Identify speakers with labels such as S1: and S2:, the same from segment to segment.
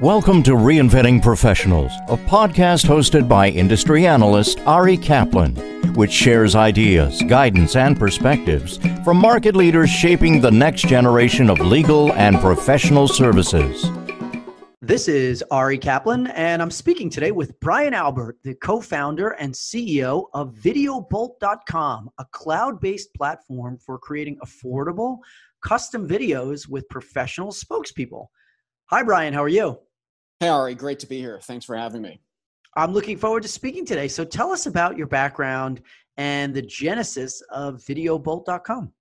S1: Welcome to Reinventing Professionals, a podcast hosted by industry analyst Ari Kaplan, which shares ideas, guidance, and perspectives from market leaders shaping the next generation of legal and professional services.
S2: This is Ari Kaplan, and I'm speaking today with Brian Albert, the co founder and CEO of VideoBolt.com, a cloud based platform for creating affordable, custom videos with professional spokespeople. Hi, Brian. How are you?
S3: Hey, Ari, great to be here. Thanks for having me.
S2: I'm looking forward to speaking today. So tell us about your background and the genesis of videobolt.com.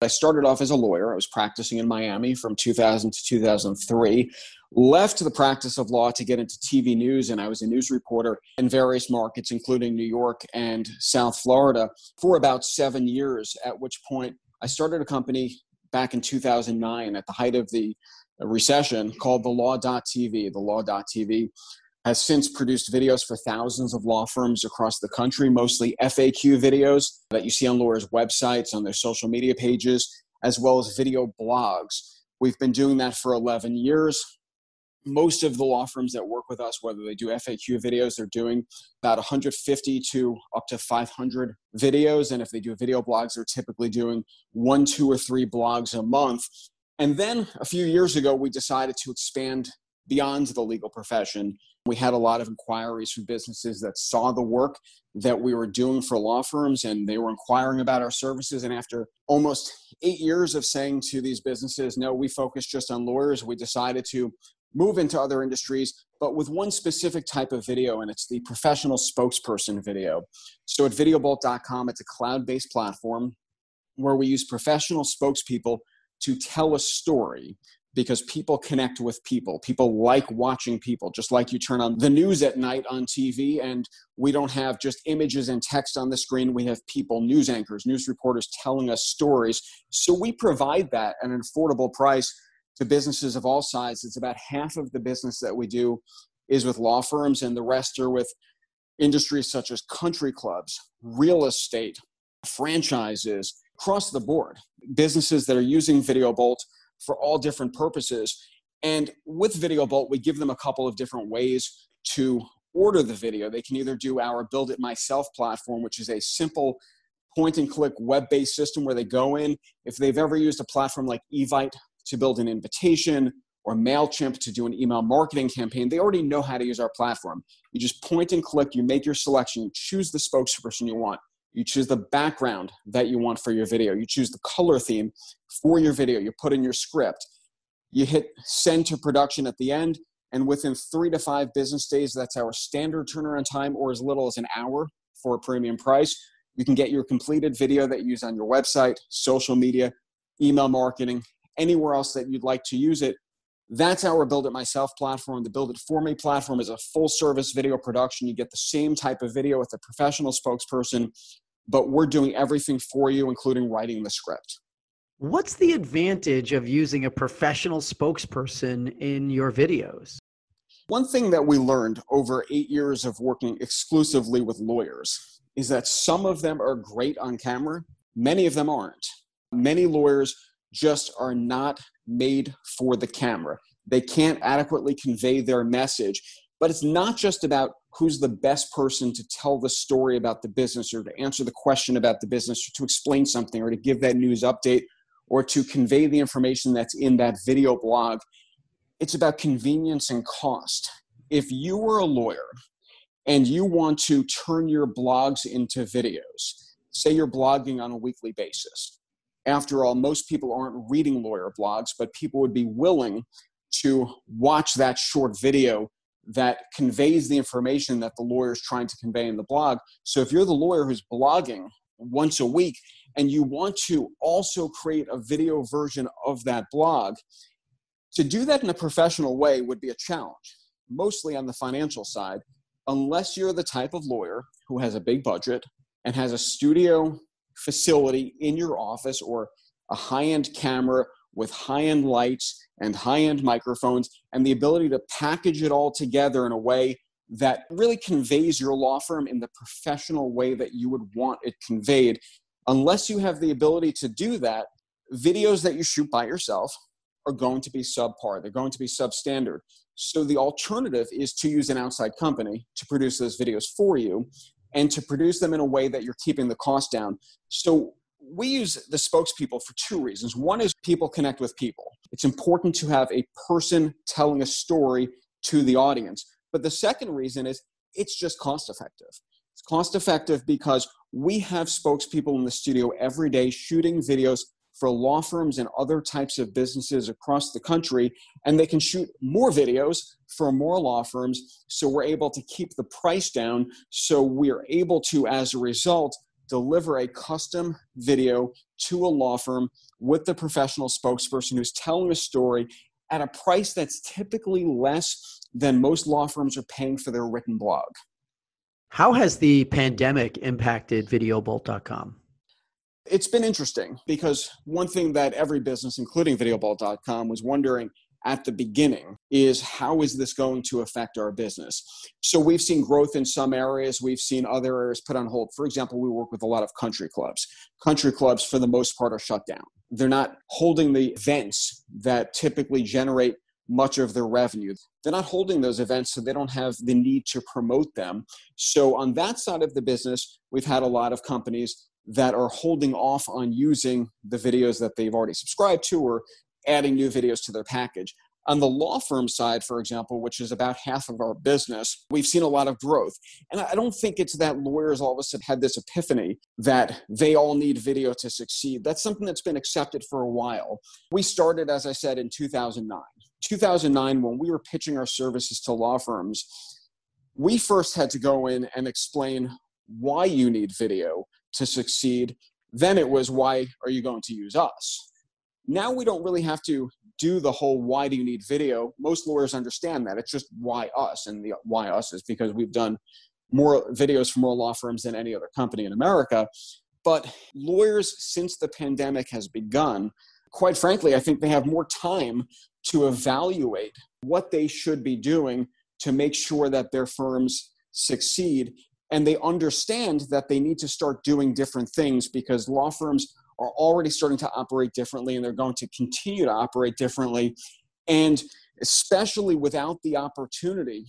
S3: I started off as a lawyer. I was practicing in Miami from 2000 to 2003. Left the practice of law to get into TV news, and I was a news reporter in various markets, including New York and South Florida, for about seven years. At which point, I started a company back in 2009 at the height of the recession called the Law.tv. The Law.tv has since produced videos for thousands of law firms across the country, mostly FAQ videos that you see on lawyers' websites, on their social media pages, as well as video blogs. We've been doing that for 11 years. Most of the law firms that work with us, whether they do FAQ videos, they're doing about 150 to up to 500 videos. And if they do video blogs, they're typically doing one, two, or three blogs a month. And then a few years ago, we decided to expand beyond the legal profession. We had a lot of inquiries from businesses that saw the work that we were doing for law firms and they were inquiring about our services. And after almost eight years of saying to these businesses, no, we focus just on lawyers, we decided to move into other industries, but with one specific type of video, and it's the professional spokesperson video. So at videobolt.com, it's a cloud based platform where we use professional spokespeople to tell a story because people connect with people. People like watching people, just like you turn on the news at night on TV and we don't have just images and text on the screen. We have people, news anchors, news reporters telling us stories. So we provide that at an affordable price to businesses of all sizes. It's About half of the business that we do is with law firms, and the rest are with industries such as country clubs, real estate, franchises, across the board businesses that are using video bolt for all different purposes and with video bolt we give them a couple of different ways to order the video they can either do our build it myself platform which is a simple point and click web-based system where they go in if they've ever used a platform like evite to build an invitation or MailChimp to do an email marketing campaign, they already know how to use our platform. You just point and click, you make your selection, you choose the spokesperson you want. You choose the background that you want for your video. You choose the color theme for your video. You put in your script. You hit send to production at the end. And within three to five business days, that's our standard turnaround time, or as little as an hour for a premium price. You can get your completed video that you use on your website, social media, email marketing, anywhere else that you'd like to use it. That's our Build It Myself platform. The Build It For Me platform is a full service video production. You get the same type of video with a professional spokesperson but we're doing everything for you, including writing the script.
S2: What's the advantage of using a professional spokesperson in your videos?
S3: One thing that we learned over eight years of working exclusively with lawyers is that some of them are great on camera, many of them aren't. Many lawyers just are not made for the camera. They can't adequately convey their message. But it's not just about who's the best person to tell the story about the business or to answer the question about the business or to explain something or to give that news update or to convey the information that's in that video blog. It's about convenience and cost. If you were a lawyer and you want to turn your blogs into videos, say you're blogging on a weekly basis. After all, most people aren't reading lawyer blogs, but people would be willing to watch that short video that conveys the information that the lawyer is trying to convey in the blog. So if you're the lawyer who's blogging once a week and you want to also create a video version of that blog, to do that in a professional way would be a challenge, mostly on the financial side, unless you're the type of lawyer who has a big budget and has a studio facility in your office or a high end camera with high end lights and high end microphones and the ability to package it all together in a way that really conveys your law firm in the professional way that you would want it conveyed. Unless you have the ability to do that, videos that you shoot by yourself are going to be subpar, they're going to be substandard. So the alternative is to use an outside company to produce those videos for you and to produce them in a way that you're keeping the cost down. So we use the spokespeople for two reasons. One is people connect with people. It's important to have a person telling a story to the audience. But the second reason is it's just cost effective. It's cost effective because we have spokespeople in the studio every day shooting videos for law firms and other types of businesses across the country, and they can shoot more videos for more law firms. So we're able to keep the price down. So we're able to, as a result, deliver a custom video to a law firm with the professional spokesperson who's telling a story at a price that's typically less than most law firms are paying for their written blog.
S2: How has the pandemic impacted videobolt.com?
S3: It's been interesting because one thing that every business, including videobolt.com, was wondering at the beginning is how is this going to affect our business? So we've seen growth in some areas, we've seen other areas put on hold. For example, we work with a lot of country clubs. Country clubs, for the most part, are shut down. They're not holding the events that typically generate much of their revenue. They're not holding those events, so they don't have the need to promote them. So, on that side of the business, we've had a lot of companies that are holding off on using the videos that they've already subscribed to or adding new videos to their package. On the law firm side, for example, which is about half of our business, we've seen a lot of growth. And I don't think it's that lawyers all of a sudden had this epiphany that they all need video to succeed. That's something that's been accepted for a while. We started, as I said, in 2009. 2009, when we were pitching our services to law firms, we first had to go in and explain why you need video to succeed. Then it was, why are you going to use us? Now we don't really have to do the whole why do you need video. Most lawyers understand that. It's just why us. And the why us is because we've done more videos for more law firms than any other company in America. But lawyers, since the pandemic has begun, quite frankly, I think they have more time to evaluate what they should be doing to make sure that their firms succeed. And they understand that they need to start doing different things because law firms are already starting to operate differently and they're going to continue to operate differently. And especially without the opportunity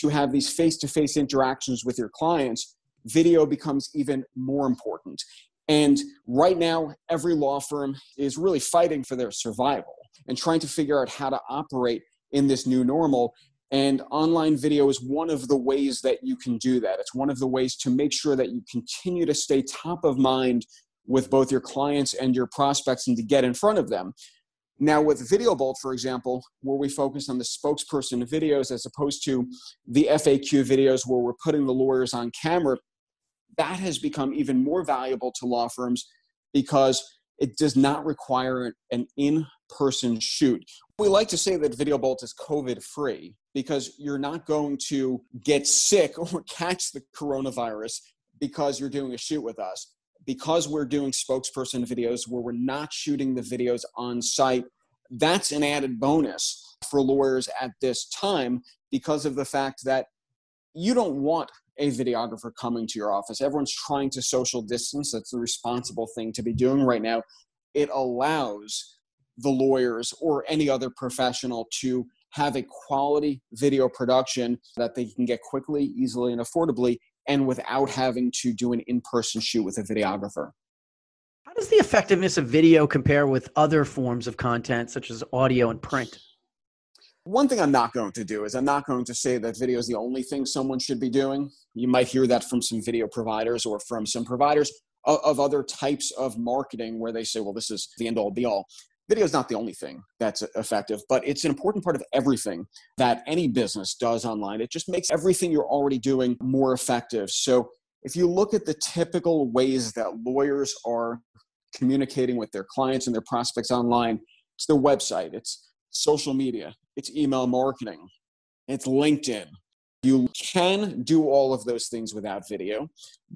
S3: to have these face to face interactions with your clients, video becomes even more important. And right now, every law firm is really fighting for their survival and trying to figure out how to operate in this new normal. And online video is one of the ways that you can do that. It's one of the ways to make sure that you continue to stay top of mind with both your clients and your prospects and to get in front of them. Now, with Video Bolt, for example, where we focus on the spokesperson videos as opposed to the FAQ videos where we're putting the lawyers on camera, that has become even more valuable to law firms because it does not require an in person shoot. We like to say that Video Bolt is COVID free because you're not going to get sick or catch the coronavirus because you're doing a shoot with us because we're doing spokesperson videos where we're not shooting the videos on site, that's an added bonus for lawyers at this time because of the fact that you don't want a videographer coming to your office. Everyone's trying to social distance. That's the responsible thing to be doing right now. It allows the lawyers or any other professional to have a quality video production that they can get quickly, easily, and affordably and without having to do an in person shoot with a videographer.
S2: How does the effectiveness of video compare with other forms of content, such as audio and print?
S3: One thing I'm not going to do is I'm not going to say that video is the only thing someone should be doing. You might hear that from some video providers or from some providers of, of other types of marketing where they say, well, this is the end all be all video is not the only thing that's effective, but it's an important part of everything that any business does online. It just makes everything you're already doing more effective. So if you look at the typical ways that lawyers are communicating with their clients and their prospects online, it's their website, it's social media, it's email marketing, it's LinkedIn. You can do all of those things without video,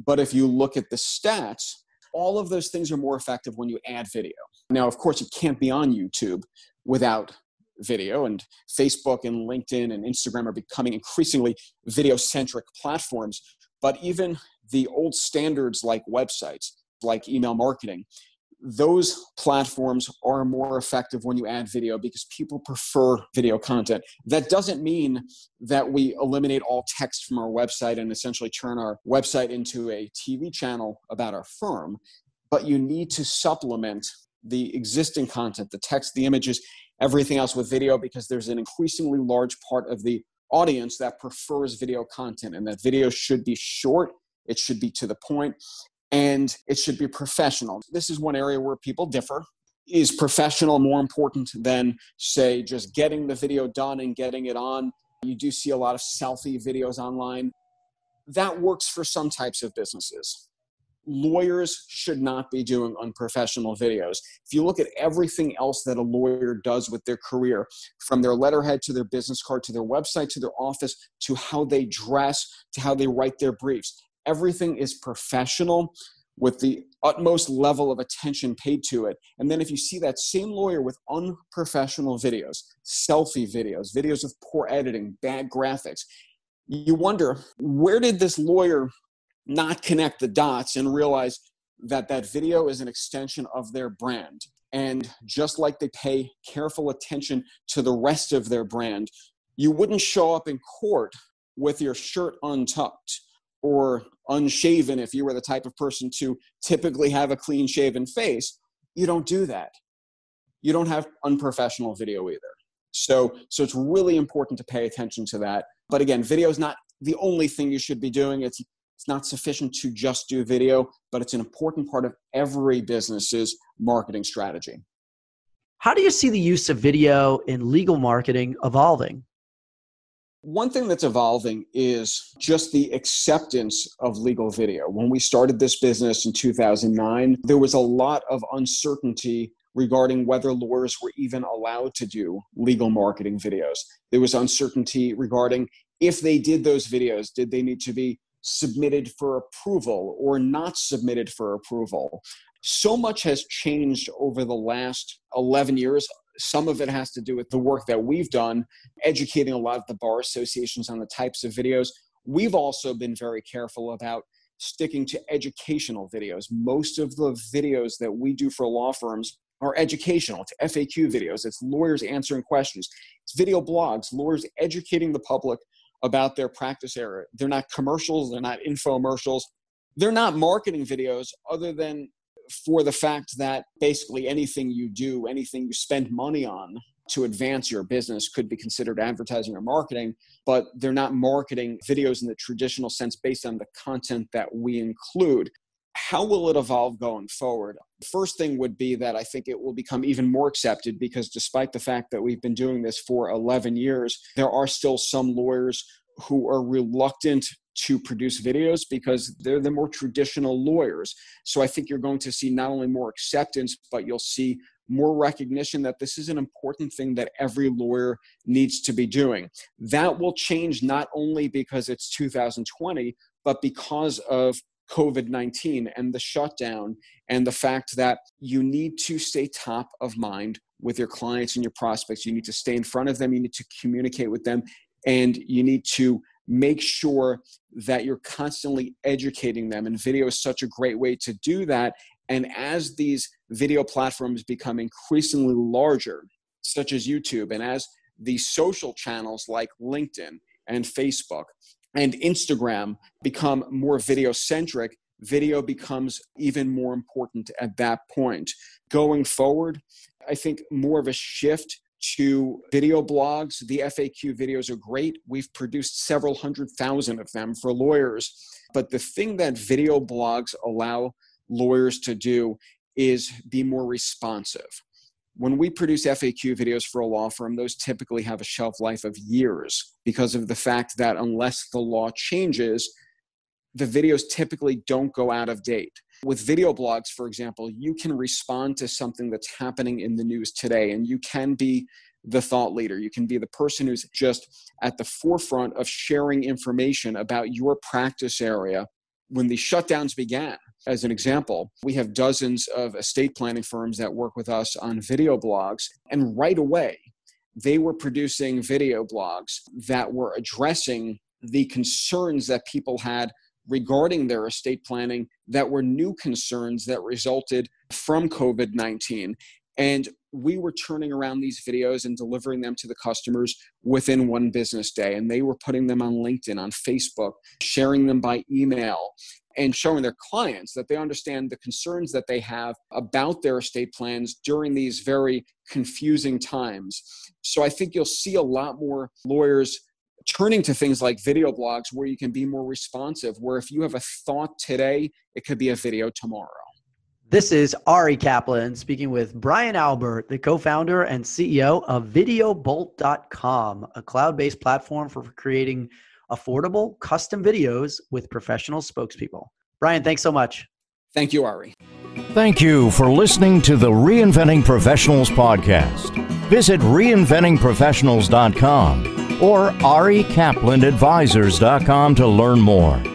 S3: but if you look at the stats, all of those things are more effective when you add video. Now, of course, it can't be on YouTube without video, and Facebook and LinkedIn and Instagram are becoming increasingly video centric platforms. But even the old standards like websites, like email marketing, those platforms are more effective when you add video because people prefer video content. That doesn't mean that we eliminate all text from our website and essentially turn our website into a TV channel about our firm, but you need to supplement the existing content, the text, the images, everything else with video because there's an increasingly large part of the audience that prefers video content and that video should be short, it should be to the point, and it should be professional. This is one area where people differ. Is professional more important than, say, just getting the video done and getting it on? You do see a lot of selfie videos online. That works for some types of businesses. Lawyers should not be doing unprofessional videos. If you look at everything else that a lawyer does with their career, from their letterhead to their business card to their website to their office to how they dress to how they write their briefs, everything is professional with the utmost level of attention paid to it. And then if you see that same lawyer with unprofessional videos, selfie videos, videos with poor editing, bad graphics, you wonder where did this lawyer not connect the dots and realize that that video is an extension of their brand. And just like they pay careful attention to the rest of their brand, you wouldn't show up in court with your shirt untucked or unshaven if you were the type of person to typically have a clean shaven face you don't do that. You don't have unprofessional video either. So so it's really important to pay attention to that. But again video is not the only thing you should be doing. It's it's not sufficient to just do video but it's an important part of every business's marketing strategy.
S2: How do you see the use of video in legal marketing evolving
S3: one thing that's evolving is just the acceptance of legal video. When we started this business in 2009, there was a lot of uncertainty regarding whether lawyers were even allowed to do legal marketing videos. There was uncertainty regarding if they did those videos, did they need to be submitted for approval or not submitted for approval? So much has changed over the last 11 years. Some of it has to do with the work that we've done, educating a lot of the bar associations on the types of videos. We've also been very careful about sticking to educational videos. Most of the videos that we do for law firms are educational. It's FAQ videos, it's lawyers answering questions, it's video blogs, lawyers educating the public about their practice area. They're not commercials, they're not infomercials, they're not marketing videos other than for the fact that basically anything you do, anything you spend money on to advance your business could be considered advertising or marketing, but they're not marketing videos in the traditional sense based on the content that we include. How will it evolve going forward? First thing would be that I think it will become even more accepted because despite the fact that we've been doing this for 11 years, there are still some lawyers who are reluctant to produce videos because they're the more traditional lawyers. So I think you're going to see not only more acceptance, but you'll see more recognition that this is an important thing that every lawyer needs to be doing. That will change not only because it's 2020, but because of COVID 19 and the shutdown, and the fact that you need to stay top of mind with your clients and your prospects. You need to stay in front of them, you need to communicate with them, and you need to make sure that you're constantly educating them. And video is such a great way to do that. And as these video platforms become increasingly larger, such as YouTube, and as these social channels like LinkedIn and Facebook and Instagram become more video centric, video becomes even more important at that point. Going forward, I think more of a shift to video blogs. The FAQ videos are great. We've produced several hundred thousand of them for lawyers. But the thing that video blogs allow lawyers to do is be more responsive. When we produce FAQ videos for a law firm, those typically have a shelf life of years because of the fact that unless the law changes, the videos typically don't go out of date. With video blogs, for example, you can respond to something that's happening in the news today, and you can be the thought leader. You can be the person who's just at the forefront of sharing information about your practice area. When the shutdowns began, as an example, we have dozens of estate planning firms that work with us on video blogs, and right away, they were producing video blogs that were addressing the concerns that people had regarding their estate planning that were new concerns that resulted from COVID 19. And we were turning around these videos and delivering them to the customers within one business day. And they were putting them on LinkedIn, on Facebook, sharing them by email, and showing their clients that they understand the concerns that they have about their estate plans during these very confusing times. So I think you'll see a lot more lawyers turning to things like video blogs where you can be more responsive, where if you have a thought today, it could be a video tomorrow.
S2: This is Ari Kaplan speaking with Brian Albert, the co founder and CEO of VideoBolt.com, a cloud based platform for creating affordable custom videos with professional spokespeople. Brian, thanks so much.
S3: Thank you, Ari.
S1: Thank you for listening to the Reinventing Professionals podcast. Visit reinventingprofessionals.com or arikaplanadvisors.com to learn more.